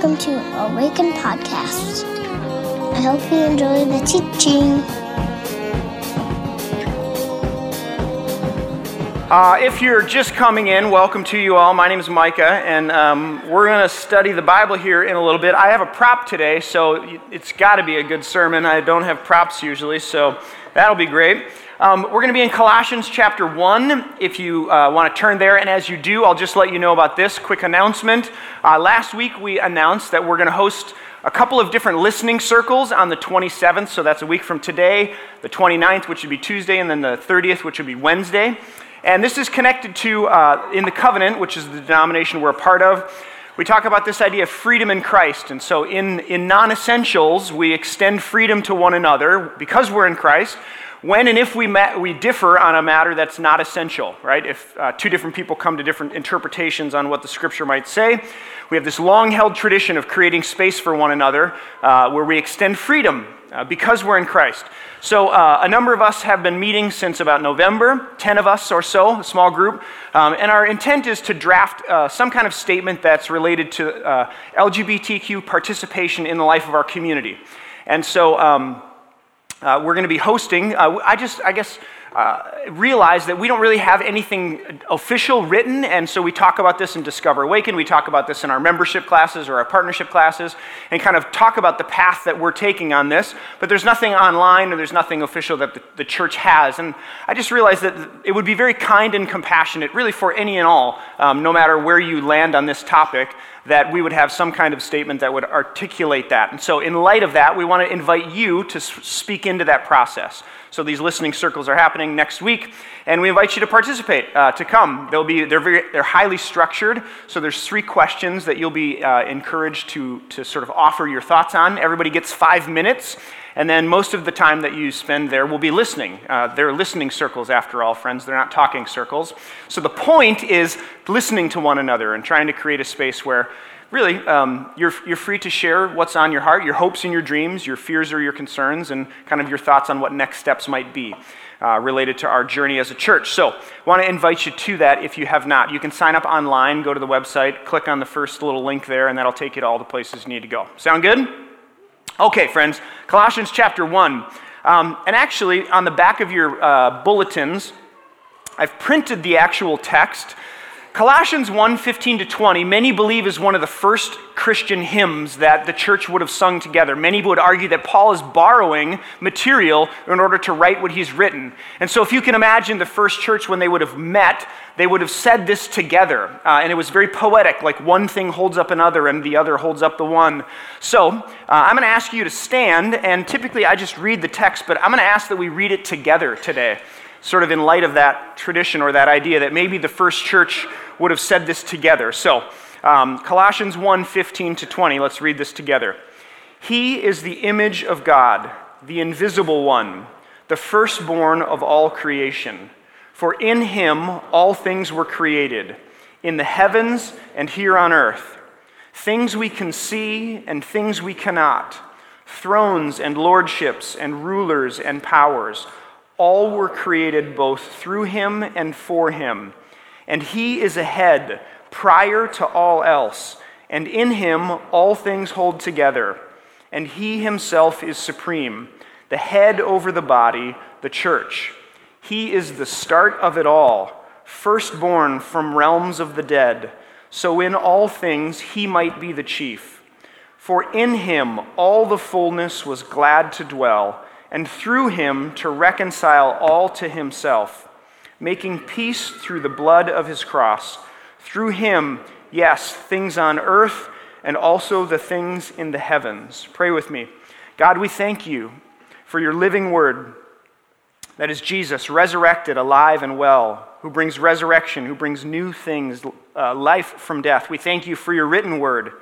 welcome to Awaken Podcast. I hope you enjoy the teaching. Uh, if you're just coming in, welcome to you all. My name is Micah, and um, we're going to study the Bible here in a little bit. I have a prop today, so it's got to be a good sermon. I don't have props usually, so that'll be great. Um, we're going to be in Colossians chapter 1 if you uh, want to turn there. And as you do, I'll just let you know about this quick announcement. Uh, last week, we announced that we're going to host a couple of different listening circles on the 27th, so that's a week from today, the 29th, which would be Tuesday, and then the 30th, which would be Wednesday. And this is connected to, uh, in the covenant, which is the denomination we're a part of, we talk about this idea of freedom in Christ. And so in, in non essentials, we extend freedom to one another because we're in Christ. When and if we, we differ on a matter that's not essential, right? If uh, two different people come to different interpretations on what the scripture might say, we have this long held tradition of creating space for one another uh, where we extend freedom uh, because we're in Christ. So, uh, a number of us have been meeting since about November, 10 of us or so, a small group. Um, and our intent is to draft uh, some kind of statement that's related to uh, LGBTQ participation in the life of our community. And so, um, uh, we're going to be hosting. Uh, I just, I guess, uh, realize that we don't really have anything official written, and so we talk about this in Discover Awaken. We talk about this in our membership classes or our partnership classes, and kind of talk about the path that we're taking on this. But there's nothing online or there's nothing official that the, the church has. And I just realized that it would be very kind and compassionate, really, for any and all, um, no matter where you land on this topic, that we would have some kind of statement that would articulate that. And so, in light of that, we want to invite you to speak into that process. So, these listening circles are happening next week, and we invite you to participate, uh, to come. They'll be, they're, very, they're highly structured, so there's three questions that you'll be uh, encouraged to, to sort of offer your thoughts on. Everybody gets five minutes, and then most of the time that you spend there will be listening. Uh, they're listening circles, after all, friends. They're not talking circles. So the point is listening to one another and trying to create a space where really um, you're, you're free to share what's on your heart, your hopes and your dreams, your fears or your concerns, and kind of your thoughts on what next steps might be. Uh, related to our journey as a church. So, I want to invite you to that if you have not. You can sign up online, go to the website, click on the first little link there, and that'll take you to all the places you need to go. Sound good? Okay, friends, Colossians chapter 1. Um, and actually, on the back of your uh, bulletins, I've printed the actual text Colossians 1 15 to 20, many believe is one of the first Christian hymns that the church would have sung together. Many would argue that Paul is borrowing material in order to write what he's written. And so, if you can imagine the first church when they would have met, they would have said this together. Uh, and it was very poetic, like one thing holds up another and the other holds up the one. So, uh, I'm going to ask you to stand, and typically I just read the text, but I'm going to ask that we read it together today sort of in light of that tradition or that idea that maybe the first church would have said this together. So, um, Colossians 1 15 to 20, let's read this together. He is the image of God, the invisible one, the firstborn of all creation. For in him all things were created, in the heavens and here on earth, things we can see and things we cannot, thrones and lordships and rulers and powers all were created both through him and for him. And he is ahead prior to all else. And in him all things hold together. And he himself is supreme, the head over the body, the church. He is the start of it all, firstborn from realms of the dead. So in all things he might be the chief. For in him all the fullness was glad to dwell and through him to reconcile all to himself, making peace through the blood of his cross. Through him, yes, things on earth and also the things in the heavens. Pray with me. God, we thank you for your living word. That is Jesus, resurrected, alive, and well, who brings resurrection, who brings new things, uh, life from death. We thank you for your written word,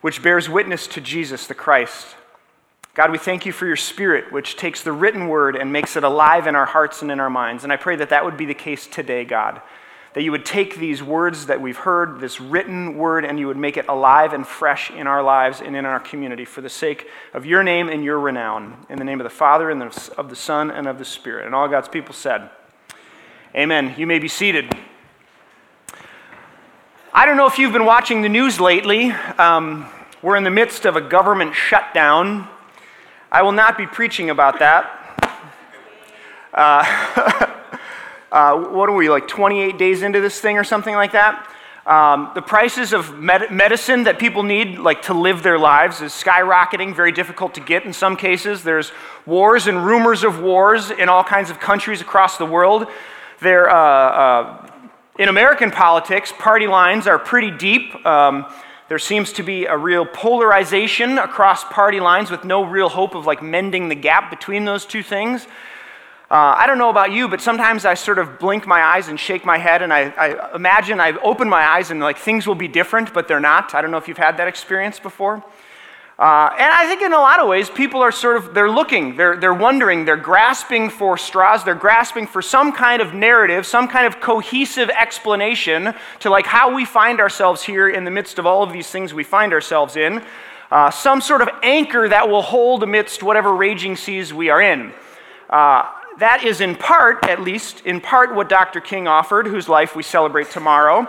which bears witness to Jesus the Christ God, we thank you for your spirit, which takes the written word and makes it alive in our hearts and in our minds. And I pray that that would be the case today, God. That you would take these words that we've heard, this written word, and you would make it alive and fresh in our lives and in our community for the sake of your name and your renown. In the name of the Father, and of the Son, and of the Spirit. And all God's people said, Amen. You may be seated. I don't know if you've been watching the news lately. Um, we're in the midst of a government shutdown. I will not be preaching about that. Uh, uh, what are we, like 28 days into this thing or something like that? Um, the prices of med- medicine that people need, like to live their lives, is skyrocketing, very difficult to get in some cases. There's wars and rumors of wars in all kinds of countries across the world. There, uh, uh, in American politics, party lines are pretty deep. Um, there seems to be a real polarization across party lines with no real hope of like mending the gap between those two things. Uh, I don't know about you, but sometimes I sort of blink my eyes and shake my head, and I, I imagine I open my eyes and like things will be different, but they're not. I don't know if you've had that experience before. Uh, and I think in a lot of ways, people are sort of, they're looking, they're, they're wondering, they're grasping for straws, they're grasping for some kind of narrative, some kind of cohesive explanation to like how we find ourselves here in the midst of all of these things we find ourselves in. Uh, some sort of anchor that will hold amidst whatever raging seas we are in. Uh, that is in part, at least, in part what Dr. King offered, whose life we celebrate tomorrow,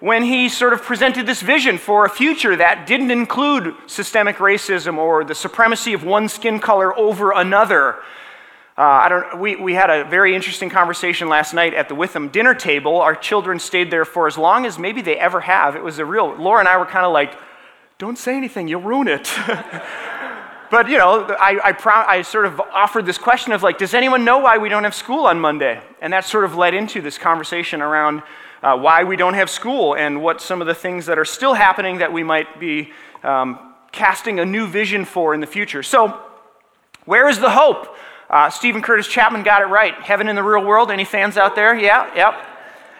when he sort of presented this vision for a future that didn't include systemic racism or the supremacy of one skin color over another. Uh, I don't, we, we had a very interesting conversation last night at the Witham dinner table. Our children stayed there for as long as maybe they ever have. It was a real, Laura and I were kind of like, don't say anything, you'll ruin it. but you know, I, I, pro- I, sort of offered this question of like, does anyone know why we don't have school on Monday? And that sort of led into this conversation around uh, why we don't have school and what some of the things that are still happening that we might be um, casting a new vision for in the future. So, where is the hope? Uh, Steven Curtis Chapman got it right. Heaven in the real world. Any fans out there? Yeah, yep.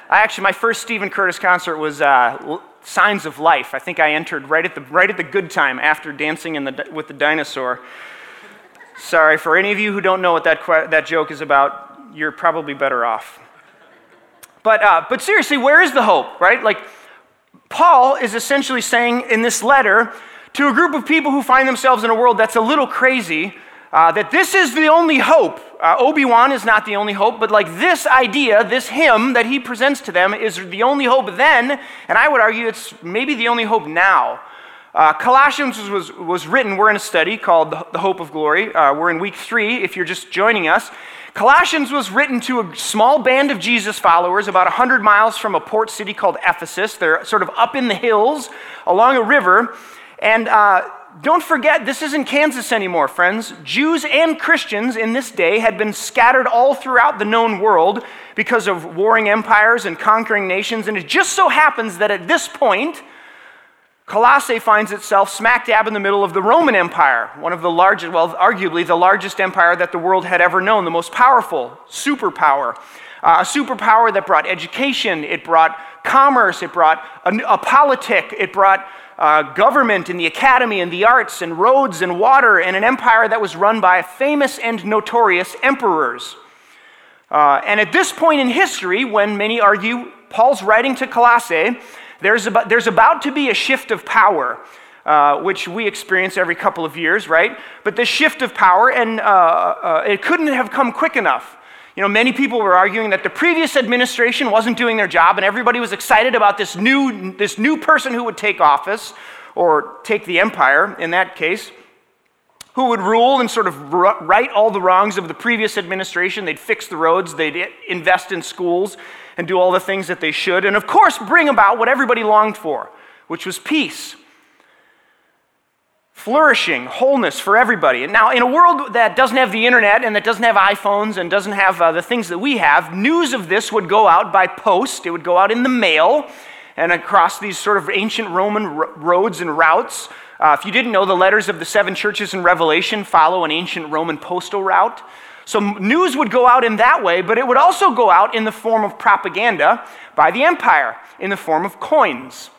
I actually, my first Steven Curtis concert was uh, signs of life. I think I entered right at the, right at the good time after dancing in the, with the dinosaur. Sorry, for any of you who don't know what that, that joke is about, you're probably better off. But, uh, but seriously, where is the hope, right? Like, Paul is essentially saying in this letter to a group of people who find themselves in a world that's a little crazy uh, that this is the only hope. Uh, Obi Wan is not the only hope, but like this idea, this hymn that he presents to them is the only hope then, and I would argue it's maybe the only hope now. Uh, Colossians was, was written, we're in a study called The Hope of Glory. Uh, we're in week three if you're just joining us. Colossians was written to a small band of Jesus followers about 100 miles from a port city called Ephesus. They're sort of up in the hills along a river. And uh, don't forget, this isn't Kansas anymore, friends. Jews and Christians in this day had been scattered all throughout the known world because of warring empires and conquering nations. And it just so happens that at this point, Colossae finds itself smack dab in the middle of the Roman Empire, one of the largest, well, arguably the largest empire that the world had ever known, the most powerful superpower. Uh, a superpower that brought education, it brought commerce, it brought a, a politic, it brought uh, government and the academy and the arts and roads and water and an empire that was run by famous and notorious emperors. Uh, and at this point in history, when many argue Paul's writing to Colossae, there's about, there's about to be a shift of power. Uh, which we experience every couple of years, right? But this shift of power, and uh, uh, it couldn't have come quick enough. You know, many people were arguing that the previous administration wasn't doing their job, and everybody was excited about this new, this new person who would take office, or take the empire in that case, who would rule and sort of right all the wrongs of the previous administration. They'd fix the roads, they'd invest in schools, and do all the things that they should, and of course, bring about what everybody longed for, which was peace flourishing, wholeness for everybody. And now, in a world that doesn't have the internet and that doesn't have iPhones and doesn't have uh, the things that we have, news of this would go out by post, it would go out in the mail and across these sort of ancient Roman r- roads and routes. Uh, if you didn't know, the letters of the seven churches in Revelation follow an ancient Roman postal route. So news would go out in that way, but it would also go out in the form of propaganda by the empire, in the form of coins.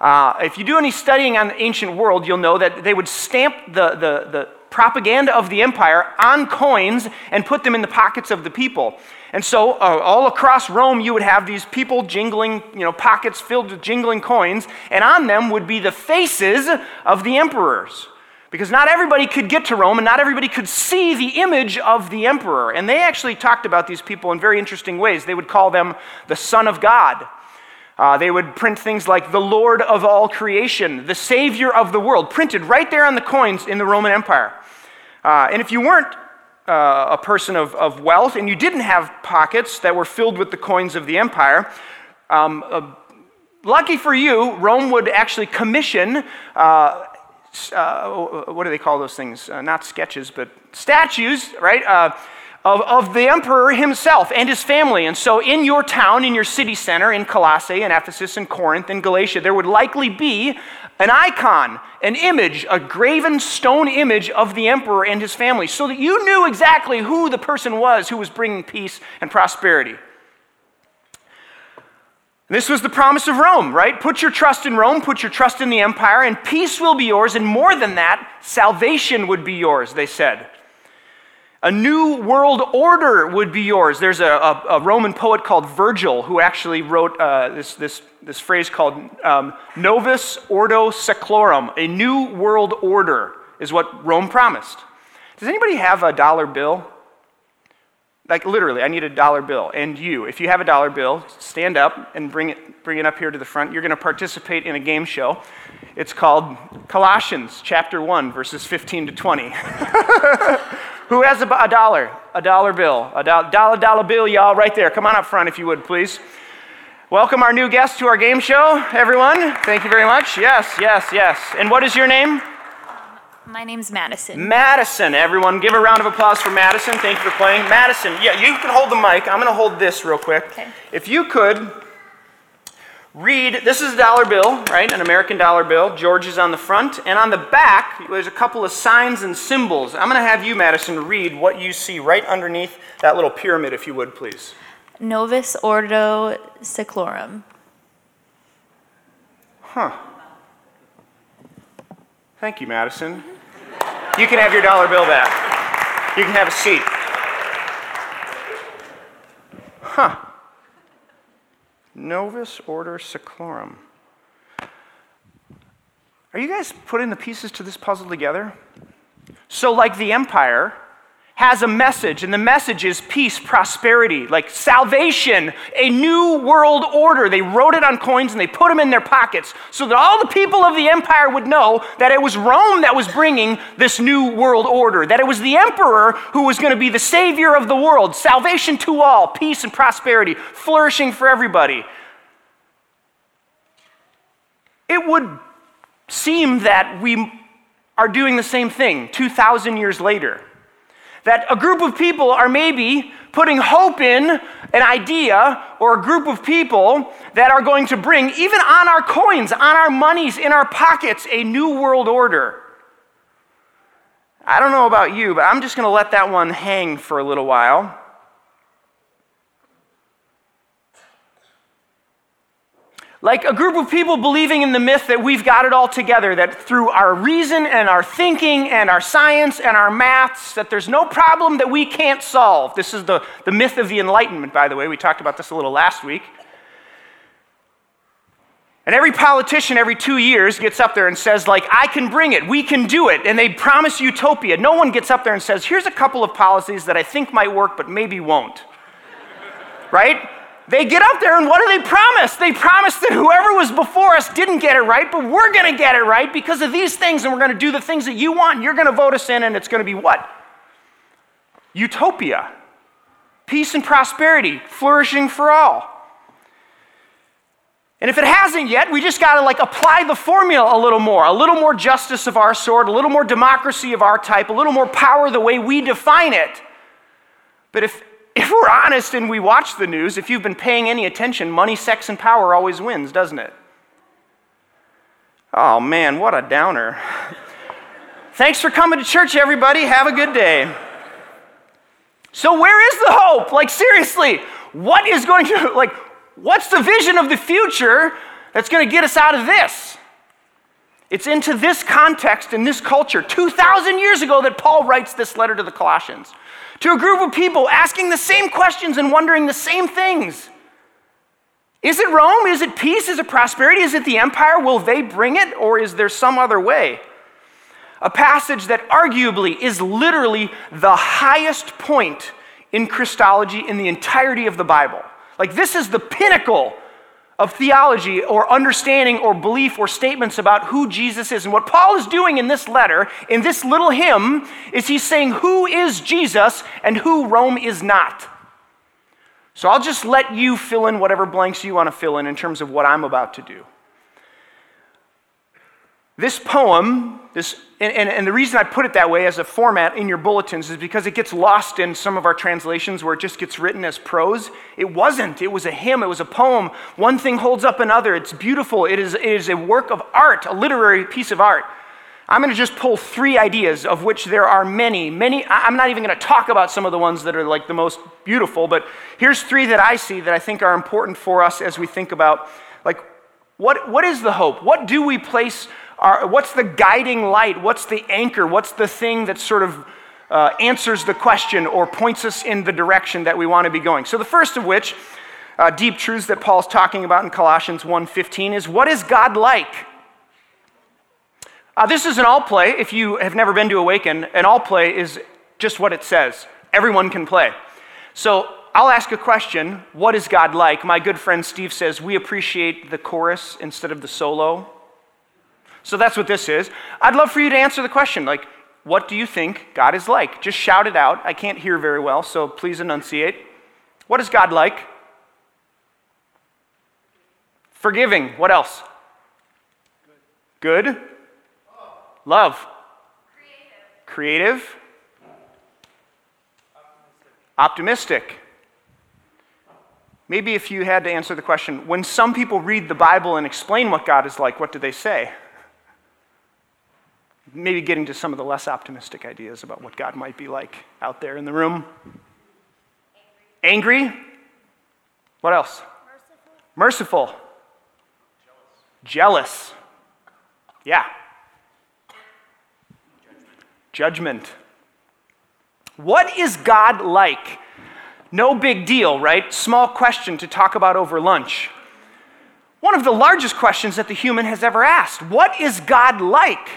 Uh, if you do any studying on the ancient world, you'll know that they would stamp the, the, the propaganda of the empire on coins and put them in the pockets of the people. And so, uh, all across Rome, you would have these people jingling, you know, pockets filled with jingling coins, and on them would be the faces of the emperors. Because not everybody could get to Rome, and not everybody could see the image of the emperor. And they actually talked about these people in very interesting ways. They would call them the Son of God. Uh, they would print things like the Lord of all creation, the Savior of the world, printed right there on the coins in the Roman Empire. Uh, and if you weren't uh, a person of, of wealth and you didn't have pockets that were filled with the coins of the empire, um, uh, lucky for you, Rome would actually commission. Uh, uh, what do they call those things? Uh, not sketches, but statues, right? Uh, of, of the emperor himself and his family. And so, in your town, in your city center, in Colossae, in Ephesus, in Corinth, in Galatia, there would likely be an icon, an image, a graven stone image of the emperor and his family, so that you knew exactly who the person was who was bringing peace and prosperity. This was the promise of Rome, right? Put your trust in Rome, put your trust in the empire, and peace will be yours. And more than that, salvation would be yours, they said. A new world order would be yours. There's a, a, a Roman poet called Virgil who actually wrote uh, this, this, this phrase called um, Novus Ordo Seclorum. A new world order is what Rome promised. Does anybody have a dollar bill? Like literally, I need a dollar bill. And you, if you have a dollar bill, stand up and bring it, bring it up here to the front. You're going to participate in a game show. It's called Colossians chapter 1, verses 15 to 20. Who has a, a, dollar? A dollar bill. A do- dollar, dollar bill, y'all, right there. Come on up front if you would, please. Welcome our new guest to our game show, everyone. Thank you very much. Yes, yes, yes. And what is your name? My name's Madison. Madison, everyone, give a round of applause for Madison. Thank you for playing. Madison, yeah, you can hold the mic. I'm going to hold this real quick. Okay. If you could read this is a dollar bill, right? An American dollar bill. George is on the front. And on the back, there's a couple of signs and symbols. I'm going to have you, Madison, read what you see right underneath that little pyramid, if you would, please. Novus Ordo Seclorum. Huh. Thank you, Madison. You can have your dollar bill back. You can have a seat. Huh. Novus Order Seclorum. Are you guys putting the pieces to this puzzle together? So, like the empire, has a message, and the message is peace, prosperity, like salvation, a new world order. They wrote it on coins and they put them in their pockets so that all the people of the empire would know that it was Rome that was bringing this new world order, that it was the emperor who was going to be the savior of the world, salvation to all, peace and prosperity, flourishing for everybody. It would seem that we are doing the same thing 2,000 years later. That a group of people are maybe putting hope in an idea or a group of people that are going to bring, even on our coins, on our monies, in our pockets, a new world order. I don't know about you, but I'm just going to let that one hang for a little while. Like a group of people believing in the myth that we've got it all together, that through our reason and our thinking and our science and our maths, that there's no problem that we can't solve. This is the, the myth of the Enlightenment, by the way. We talked about this a little last week. And every politician every two years gets up there and says, like, I can bring it, we can do it, and they promise utopia. No one gets up there and says, here's a couple of policies that I think might work, but maybe won't. right? They get up there and what do they promise? They promise that whoever was before us didn't get it right, but we're going to get it right because of these things, and we're going to do the things that you want, and you're going to vote us in, and it's going to be what? Utopia. Peace and prosperity, flourishing for all. And if it hasn't yet, we just got to like apply the formula a little more, a little more justice of our sort, a little more democracy of our type, a little more power the way we define it. But if if we're honest and we watch the news, if you've been paying any attention, money, sex, and power always wins, doesn't it? Oh man, what a downer. Thanks for coming to church, everybody. Have a good day. So, where is the hope? Like, seriously, what is going to, like, what's the vision of the future that's going to get us out of this? It's into this context, in this culture, 2,000 years ago, that Paul writes this letter to the Colossians to a group of people asking the same questions and wondering the same things. Is it Rome? Is it peace? Is it prosperity? Is it the empire? Will they bring it? Or is there some other way? A passage that arguably is literally the highest point in Christology in the entirety of the Bible. Like, this is the pinnacle of theology or understanding or belief or statements about who Jesus is. And what Paul is doing in this letter, in this little hymn, is he's saying who is Jesus and who Rome is not. So I'll just let you fill in whatever blanks you want to fill in in terms of what I'm about to do. This poem, this, and, and, and, the reason I put it that way as a format in your bulletins is because it gets lost in some of our translations where it just gets written as prose. It wasn't. It was a hymn, it was a poem. One thing holds up another. It's beautiful. It is, it is a work of art, a literary piece of art. I'm going to just pull three ideas, of which there are many. Many, I'm not even going to talk about some of the ones that are like the most beautiful, but here's three that I see that I think are important for us as we think about, like, what, what is the hope? What do we place our, what's the guiding light? What's the anchor? What's the thing that sort of uh, answers the question or points us in the direction that we want to be going? So the first of which, uh, deep truths that Paul's talking about in Colossians 1:15 is what is God like? Uh, this is an all play. If you have never been to Awaken, an all play is just what it says. Everyone can play. So I'll ask a question What is God like? My good friend Steve says we appreciate the chorus instead of the solo. So that's what this is. I'd love for you to answer the question like, what do you think God is like? Just shout it out. I can't hear very well, so please enunciate. What is God like? Forgiving. What else? Good. Love. Creative. Optimistic. Maybe if you had to answer the question, when some people read the Bible and explain what God is like, what do they say? Maybe getting to some of the less optimistic ideas about what God might be like out there in the room. Angry. What else? Merciful. Merciful. Jealous. Jealous. Yeah. Judgment. Judgment. What is God like? No big deal, right? Small question to talk about over lunch. One of the largest questions that the human has ever asked What is God like?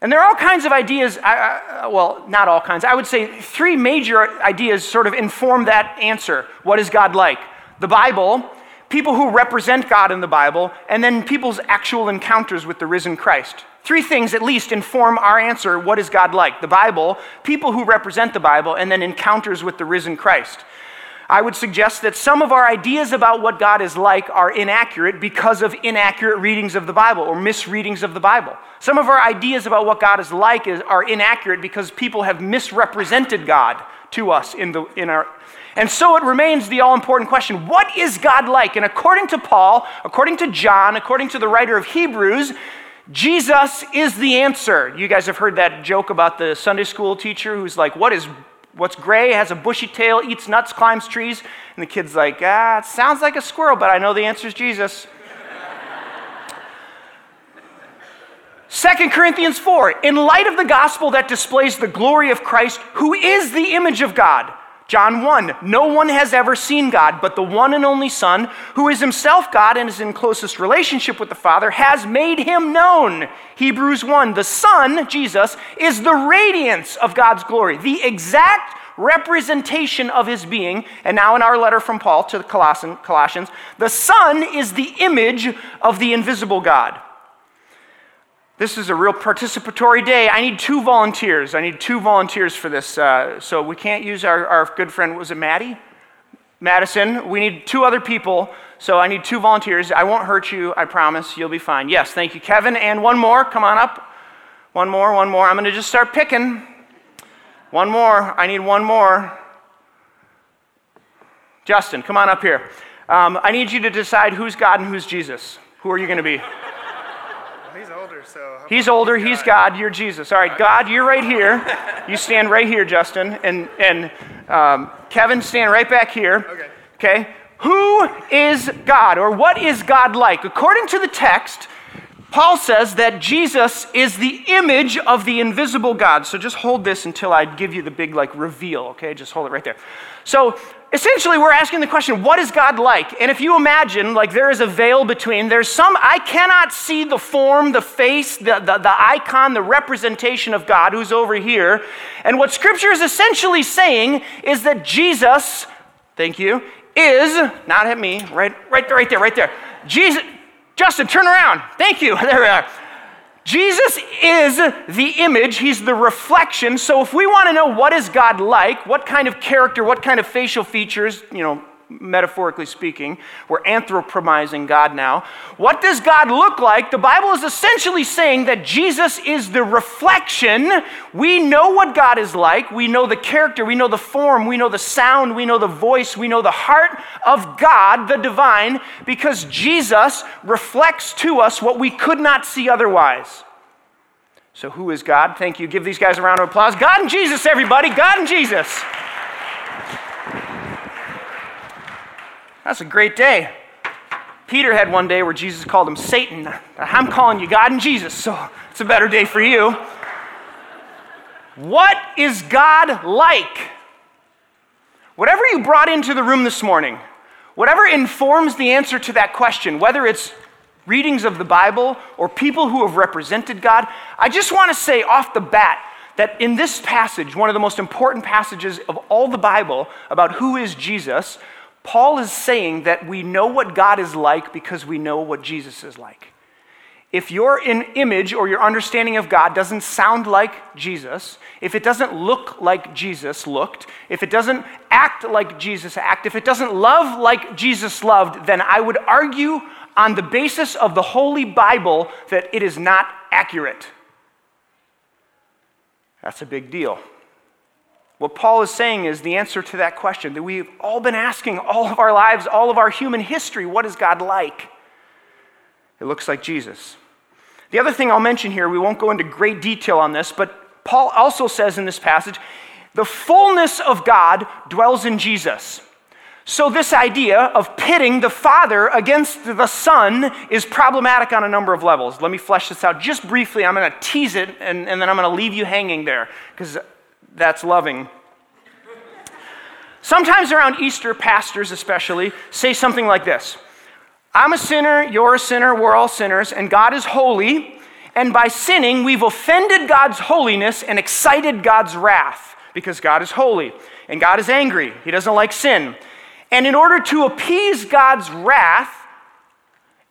And there are all kinds of ideas, uh, well, not all kinds. I would say three major ideas sort of inform that answer. What is God like? The Bible, people who represent God in the Bible, and then people's actual encounters with the risen Christ. Three things at least inform our answer what is God like? The Bible, people who represent the Bible, and then encounters with the risen Christ. I would suggest that some of our ideas about what God is like are inaccurate because of inaccurate readings of the Bible or misreadings of the Bible. Some of our ideas about what God is like is, are inaccurate because people have misrepresented God to us in, the, in our. And so it remains the all important question what is God like? And according to Paul, according to John, according to the writer of Hebrews, Jesus is the answer. You guys have heard that joke about the Sunday school teacher who's like, What is what's gray, has a bushy tail, eats nuts, climbs trees. And the kid's like, ah, it sounds like a squirrel, but I know the answer is Jesus. 2 Corinthians 4, in light of the gospel that displays the glory of Christ, who is the image of God. John 1, no one has ever seen God, but the one and only Son, who is himself God and is in closest relationship with the Father, has made him known. Hebrews 1, the Son, Jesus, is the radiance of God's glory, the exact representation of his being. And now, in our letter from Paul to the Colossians, the Son is the image of the invisible God. This is a real participatory day. I need two volunteers. I need two volunteers for this. Uh, so we can't use our, our good friend, was it Maddie? Madison, we need two other people. So I need two volunteers. I won't hurt you, I promise. You'll be fine. Yes, thank you, Kevin. And one more, come on up. One more, one more. I'm going to just start picking. One more. I need one more. Justin, come on up here. Um, I need you to decide who's God and who's Jesus. Who are you going to be? So. He's older, he's God. he's God, you're Jesus. All right, God, you're right here. You stand right here, Justin. And, and um, Kevin, stand right back here. Okay. Okay? Who is God, or what is God like? According to the text, Paul says that Jesus is the image of the invisible God. So just hold this until I give you the big like reveal, okay? Just hold it right there. So essentially we're asking the question what is god like and if you imagine like there is a veil between there's some i cannot see the form the face the, the, the, icon the representation of god who's over here and what scripture is essentially saying is that jesus thank you is, not at me, right, right right there, right there. Jesus, Justin, turn around. Thank you. There we are. Jesus is the image, he's the reflection. So if we want to know what is God like, what kind of character, what kind of facial features, you know, metaphorically speaking, we're anthropomizing God now. What does God look like? The Bible is essentially saying that Jesus is the reflection. We know what God is like. We know the character, we know the form, we know the sound, we know the voice, we know the heart of God, the divine, because Jesus reflects to us what we could not see otherwise. So, who is God? Thank you. Give these guys a round of applause. God and Jesus, everybody. God and Jesus. That's a great day. Peter had one day where Jesus called him Satan. I'm calling you God and Jesus, so it's a better day for you. What is God like? Whatever you brought into the room this morning, whatever informs the answer to that question, whether it's readings of the Bible or people who have represented God, I just want to say off the bat that in this passage, one of the most important passages of all the Bible about who is Jesus, Paul is saying that we know what God is like because we know what Jesus is like. If your image or your understanding of God doesn't sound like Jesus, if it doesn't look like Jesus looked, if it doesn't act like Jesus acted, if it doesn't love like Jesus loved, then I would argue on the basis of the Holy Bible that it is not accurate. That's a big deal. What Paul is saying is the answer to that question that we've all been asking all of our lives, all of our human history what is God like? It looks like Jesus. The other thing I'll mention here, we won't go into great detail on this, but Paul also says in this passage the fullness of God dwells in Jesus. So, this idea of pitting the Father against the Son is problematic on a number of levels. Let me flesh this out just briefly. I'm going to tease it and, and then I'm going to leave you hanging there because that's loving. Sometimes around Easter, pastors especially say something like this I'm a sinner, you're a sinner, we're all sinners, and God is holy. And by sinning, we've offended God's holiness and excited God's wrath because God is holy and God is angry. He doesn't like sin. And in order to appease God's wrath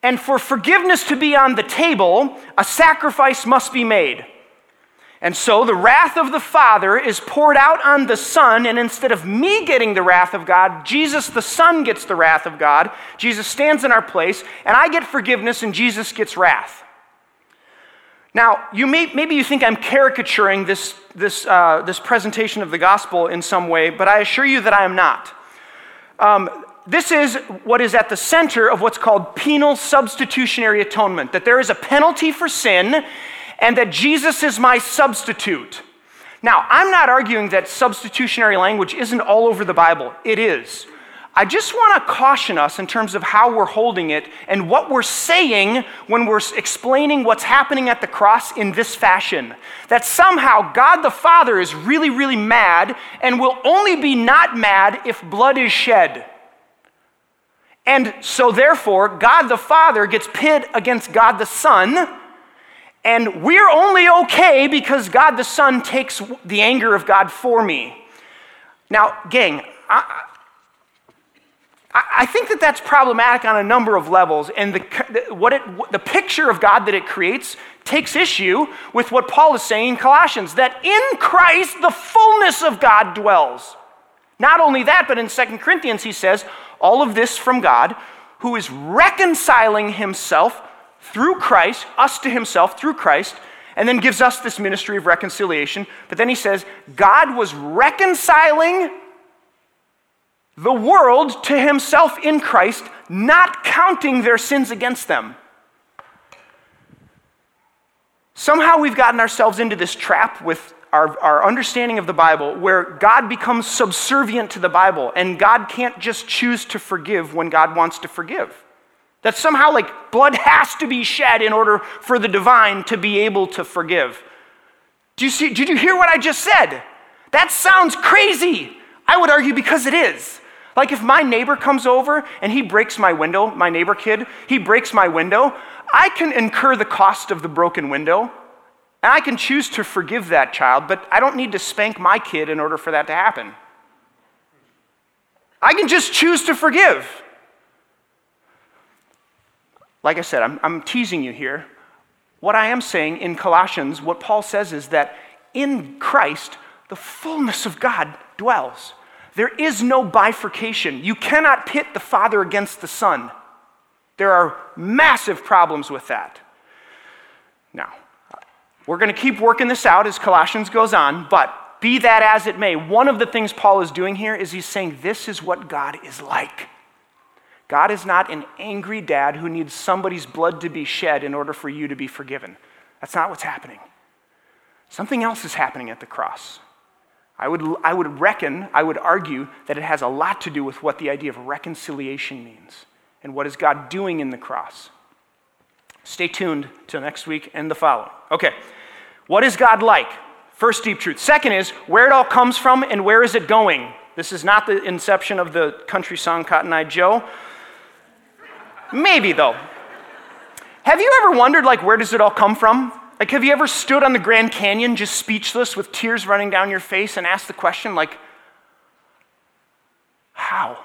and for forgiveness to be on the table, a sacrifice must be made. And so the wrath of the Father is poured out on the Son, and instead of me getting the wrath of God, Jesus the Son gets the wrath of God. Jesus stands in our place, and I get forgiveness, and Jesus gets wrath. Now, you may, maybe you think I'm caricaturing this, this, uh, this presentation of the gospel in some way, but I assure you that I am not. Um, this is what is at the center of what's called penal substitutionary atonement that there is a penalty for sin and that Jesus is my substitute. Now, I'm not arguing that substitutionary language isn't all over the Bible, it is. I just want to caution us in terms of how we're holding it and what we're saying when we're explaining what's happening at the cross in this fashion. That somehow God the Father is really, really mad and will only be not mad if blood is shed. And so, therefore, God the Father gets pit against God the Son, and we're only okay because God the Son takes the anger of God for me. Now, gang, I, I think that that's problematic on a number of levels, and the, what it, the picture of God that it creates takes issue with what Paul is saying in Colossians that in Christ the fullness of God dwells. Not only that, but in 2 Corinthians he says, all of this from God, who is reconciling himself through Christ, us to himself through Christ, and then gives us this ministry of reconciliation. But then he says, God was reconciling the world to himself in Christ, not counting their sins against them. Somehow we've gotten ourselves into this trap with our, our understanding of the Bible where God becomes subservient to the Bible and God can't just choose to forgive when God wants to forgive. That somehow, like, blood has to be shed in order for the divine to be able to forgive. Do you see, did you hear what I just said? That sounds crazy. I would argue because it is. Like if my neighbor comes over and he breaks my window, my neighbor kid, he breaks my window, I can incur the cost of the broken window. And I can choose to forgive that child, but I don't need to spank my kid in order for that to happen. I can just choose to forgive. Like I said, I'm, I'm teasing you here. What I am saying in Colossians, what Paul says is that in Christ, the fullness of God dwells. There is no bifurcation. You cannot pit the Father against the Son. There are massive problems with that. Now, we're going to keep working this out as Colossians goes on, but be that as it may, one of the things Paul is doing here is he's saying this is what God is like. God is not an angry dad who needs somebody's blood to be shed in order for you to be forgiven. That's not what's happening. Something else is happening at the cross. I would, I would reckon, I would argue that it has a lot to do with what the idea of reconciliation means and what is God doing in the cross. Stay tuned till next week and the following. Okay, what is God like? First deep truth. Second is where it all comes from and where is it going? This is not the inception of the country song Cotton Eye Joe. Maybe though. Have you ever wondered like where does it all come from? Like have you ever stood on the Grand Canyon just speechless with tears running down your face and asked the question like how?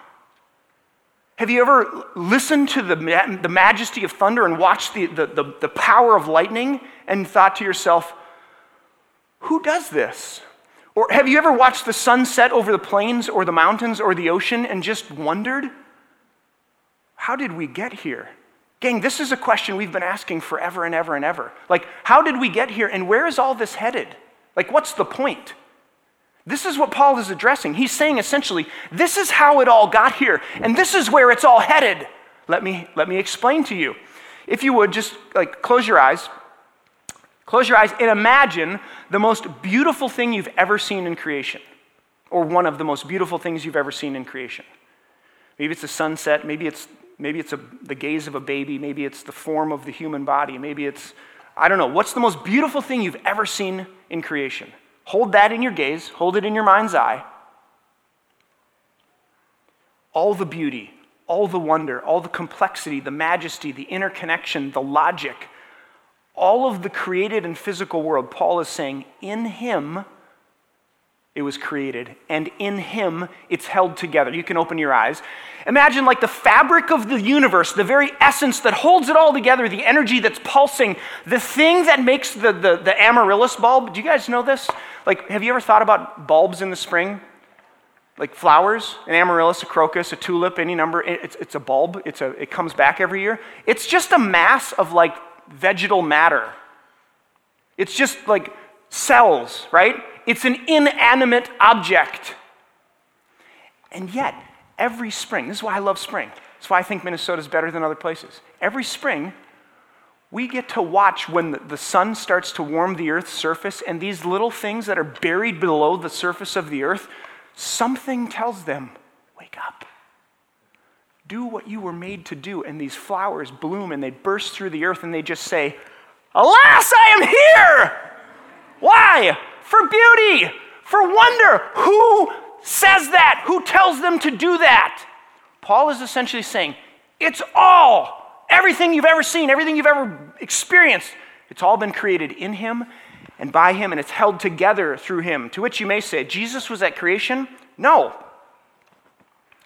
Have you ever listened to the, the majesty of thunder and watched the, the, the, the power of lightning and thought to yourself, who does this? Or have you ever watched the sun set over the plains or the mountains or the ocean and just wondered, how did we get here? Gang, this is a question we've been asking forever and ever and ever. Like, how did we get here and where is all this headed? Like, what's the point? This is what Paul is addressing. He's saying essentially, this is how it all got here, and this is where it's all headed. Let me, let me explain to you. If you would, just like close your eyes. Close your eyes and imagine the most beautiful thing you've ever seen in creation, or one of the most beautiful things you've ever seen in creation. Maybe it's a sunset, maybe it's Maybe it's a, the gaze of a baby. Maybe it's the form of the human body. Maybe it's, I don't know. What's the most beautiful thing you've ever seen in creation? Hold that in your gaze, hold it in your mind's eye. All the beauty, all the wonder, all the complexity, the majesty, the interconnection, the logic, all of the created and physical world, Paul is saying, in him it was created, and in him it's held together. You can open your eyes. Imagine like the fabric of the universe, the very essence that holds it all together, the energy that's pulsing, the thing that makes the, the, the amaryllis bulb. Do you guys know this? Like, have you ever thought about bulbs in the spring? Like flowers, an amaryllis, a crocus, a tulip, any number. It's, it's a bulb. It's a, it comes back every year. It's just a mass of like vegetal matter. It's just like cells, right? It's an inanimate object. And yet, every spring, this is why I love spring. That's why I think Minnesota is better than other places. Every spring, we get to watch when the sun starts to warm the earth's surface, and these little things that are buried below the surface of the earth, something tells them, wake up. Do what you were made to do. And these flowers bloom and they burst through the earth and they just say, Alas, I am here! Why? For beauty, for wonder. Who says that? Who tells them to do that? Paul is essentially saying, it's all, everything you've ever seen, everything you've ever experienced, it's all been created in him and by him, and it's held together through him. To which you may say, Jesus was at creation? No.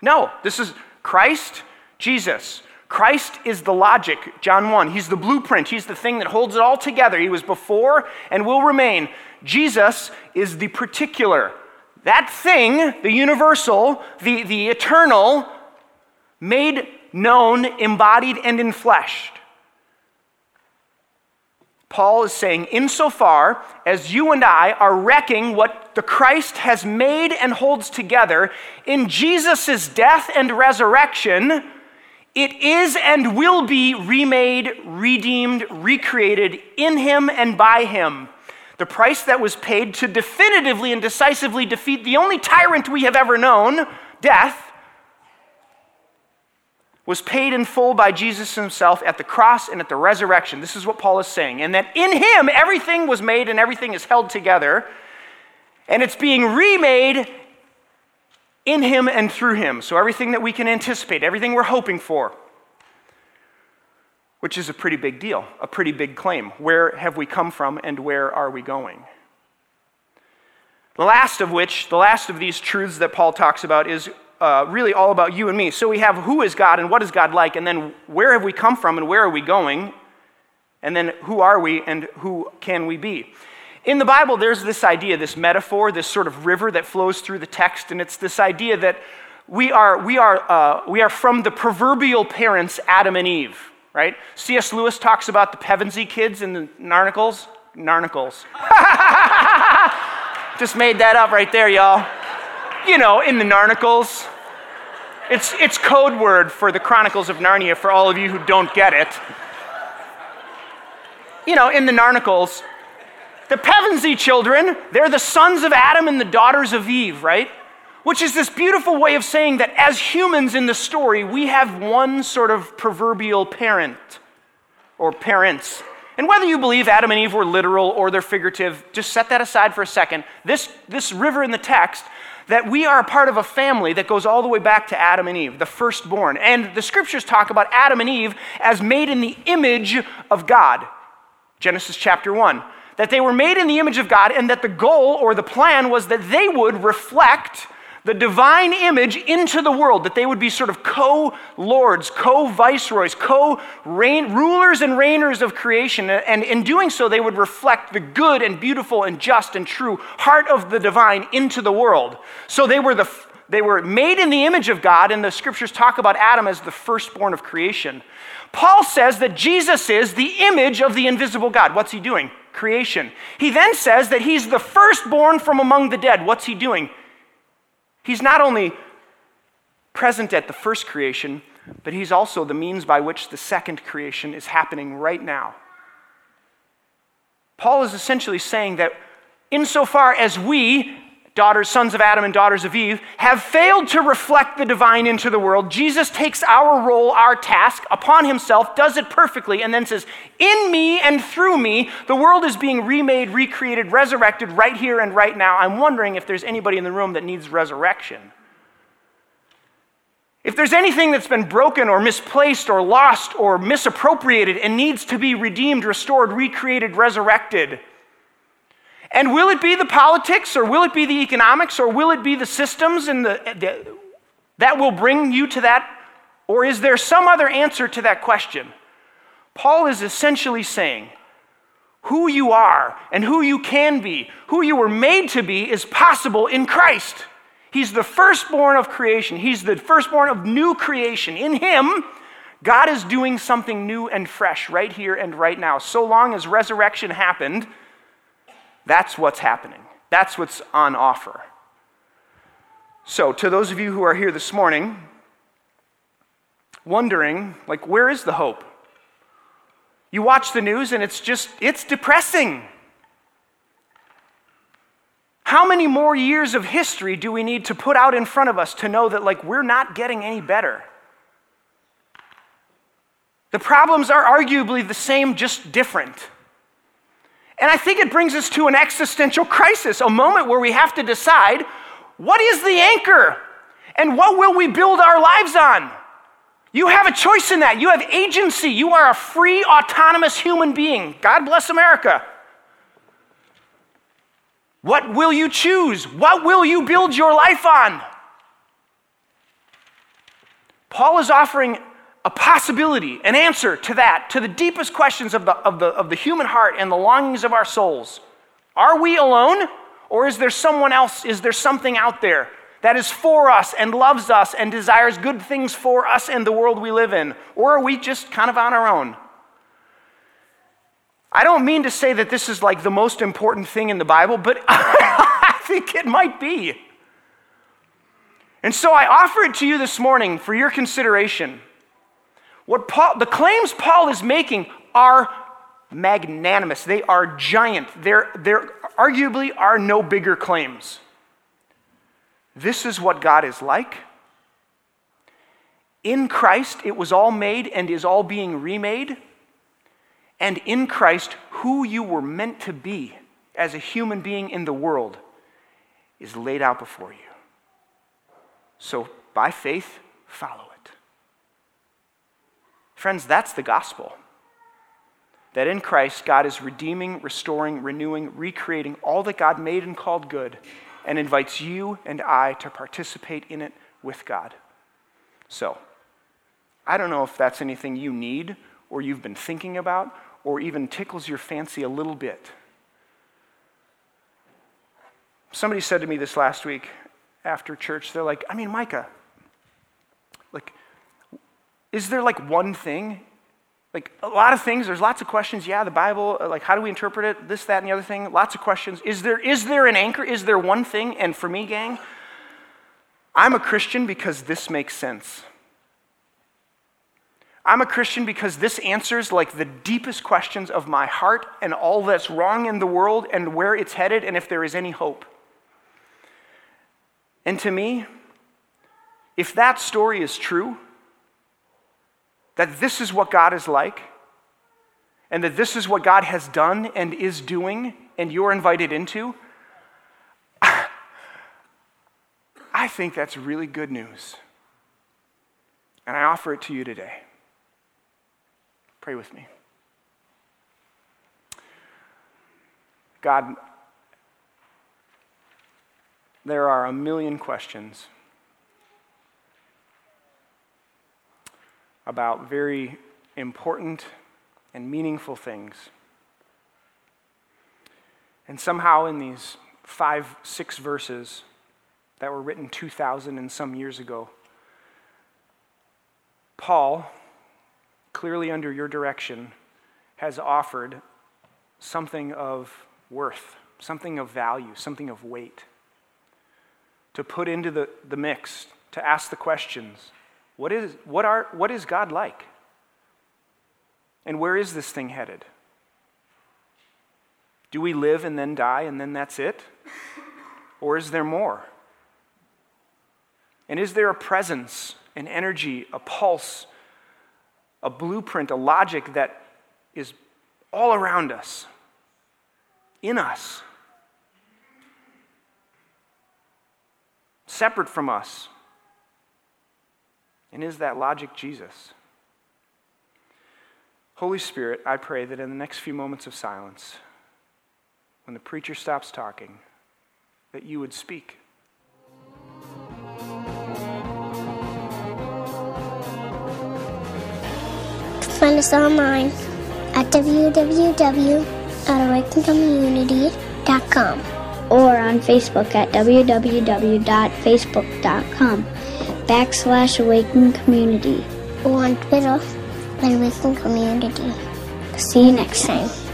No, this is Christ, Jesus. Christ is the logic, John 1. He's the blueprint. He's the thing that holds it all together. He was before and will remain. Jesus is the particular. That thing, the universal, the, the eternal, made known, embodied, and enfleshed. Paul is saying, insofar as you and I are wrecking what the Christ has made and holds together in Jesus' death and resurrection, it is and will be remade, redeemed, recreated in him and by him. The price that was paid to definitively and decisively defeat the only tyrant we have ever known, death, was paid in full by Jesus himself at the cross and at the resurrection. This is what Paul is saying. And that in him everything was made and everything is held together. And it's being remade in him and through him. So everything that we can anticipate, everything we're hoping for, which is a pretty big deal, a pretty big claim. Where have we come from and where are we going? The last of which, the last of these truths that Paul talks about is uh, really all about you and me. So we have who is God and what is God like, and then where have we come from and where are we going, and then who are we and who can we be. In the Bible, there's this idea, this metaphor, this sort of river that flows through the text, and it's this idea that we are, we are, uh, we are from the proverbial parents, Adam and Eve, right? C.S. Lewis talks about the Pevensey kids in the Narnicles. Narnicles. Just made that up right there, y'all. You know, in the Narnicles. It's, it's code word for the Chronicles of Narnia for all of you who don't get it. You know, in the Narnicles, the Pevensey children, they're the sons of Adam and the daughters of Eve, right? Which is this beautiful way of saying that as humans in the story, we have one sort of proverbial parent or parents. And whether you believe Adam and Eve were literal or they're figurative, just set that aside for a second. This, this river in the text, that we are a part of a family that goes all the way back to Adam and Eve, the firstborn. And the scriptures talk about Adam and Eve as made in the image of God. Genesis chapter 1 that they were made in the image of God and that the goal or the plan was that they would reflect the divine image into the world, that they would be sort of co lords, co viceroys, co rulers and reigners of creation. And in doing so, they would reflect the good and beautiful and just and true heart of the divine into the world. So they were the they were made in the image of God, and the scriptures talk about Adam as the firstborn of creation. Paul says that Jesus is the image of the invisible God. What's he doing? creation. He then says that he's the firstborn from among the dead. What's he doing? He's not only present at the first creation, but he's also the means by which the second creation is happening right now. Paul is essentially saying that insofar as we, daughters, sons of Adam and daughters of Eve, have failed to reflect the divine into the world, Jesus takes our role, our task upon himself, does it perfectly, and then says, In me and through me, the world is being remade, recreated, resurrected right here and right now. I'm wondering if there's anybody in the room that needs resurrection. If there's anything that's been broken or misplaced or lost or misappropriated and needs to be redeemed, restored, recreated, resurrected, and will it be the politics or will it be the economics or will it be the systems and the, the, that will bring you to that? Or is there some other answer to that question? Paul is essentially saying who you are and who you can be, who you were made to be, is possible in Christ. He's the firstborn of creation, He's the firstborn of new creation. In Him, God is doing something new and fresh right here and right now. So long as resurrection happened, that's what's happening. That's what's on offer. So, to those of you who are here this morning, wondering, like, where is the hope? You watch the news and it's just, it's depressing. How many more years of history do we need to put out in front of us to know that, like, we're not getting any better? The problems are arguably the same, just different. And I think it brings us to an existential crisis, a moment where we have to decide what is the anchor and what will we build our lives on? You have a choice in that. You have agency. You are a free, autonomous human being. God bless America. What will you choose? What will you build your life on? Paul is offering a possibility, an answer to that, to the deepest questions of the, of, the, of the human heart and the longings of our souls. Are we alone? Or is there someone else? Is there something out there that is for us and loves us and desires good things for us and the world we live in? Or are we just kind of on our own? I don't mean to say that this is like the most important thing in the Bible, but I think it might be. And so I offer it to you this morning for your consideration. What Paul, the claims Paul is making are magnanimous. They are giant. There, there arguably are no bigger claims. This is what God is like. In Christ, it was all made and is all being remade. And in Christ, who you were meant to be as a human being in the world is laid out before you. So, by faith, follow it. Friends, that's the gospel. That in Christ, God is redeeming, restoring, renewing, recreating all that God made and called good, and invites you and I to participate in it with God. So, I don't know if that's anything you need or you've been thinking about or even tickles your fancy a little bit. Somebody said to me this last week after church, they're like, I mean, Micah, is there like one thing? Like a lot of things, there's lots of questions. Yeah, the Bible, uh, like how do we interpret it? This, that, and the other thing. Lots of questions. Is there, is there an anchor? Is there one thing? And for me, gang, I'm a Christian because this makes sense. I'm a Christian because this answers like the deepest questions of my heart and all that's wrong in the world and where it's headed and if there is any hope. And to me, if that story is true, that this is what God is like, and that this is what God has done and is doing, and you're invited into, I think that's really good news. And I offer it to you today. Pray with me. God, there are a million questions about very important and meaningful things. And somehow, in these five, six verses that were written 2,000 and some years ago, Paul clearly under your direction, has offered something of worth, something of value, something of weight to put into the, the mix, to ask the questions what is, what, are, what is God like? And where is this thing headed? Do we live and then die and then that's it? Or is there more? And is there a presence, an energy, a pulse, a blueprint, a logic that is all around us, in us, separate from us. And is that logic Jesus? Holy Spirit, I pray that in the next few moments of silence, when the preacher stops talking, that you would speak. Find us online at www.awakencommunity.com or on Facebook at www.facebook.com backslash awaken community or on Twitter at Awaken Community. See you next time.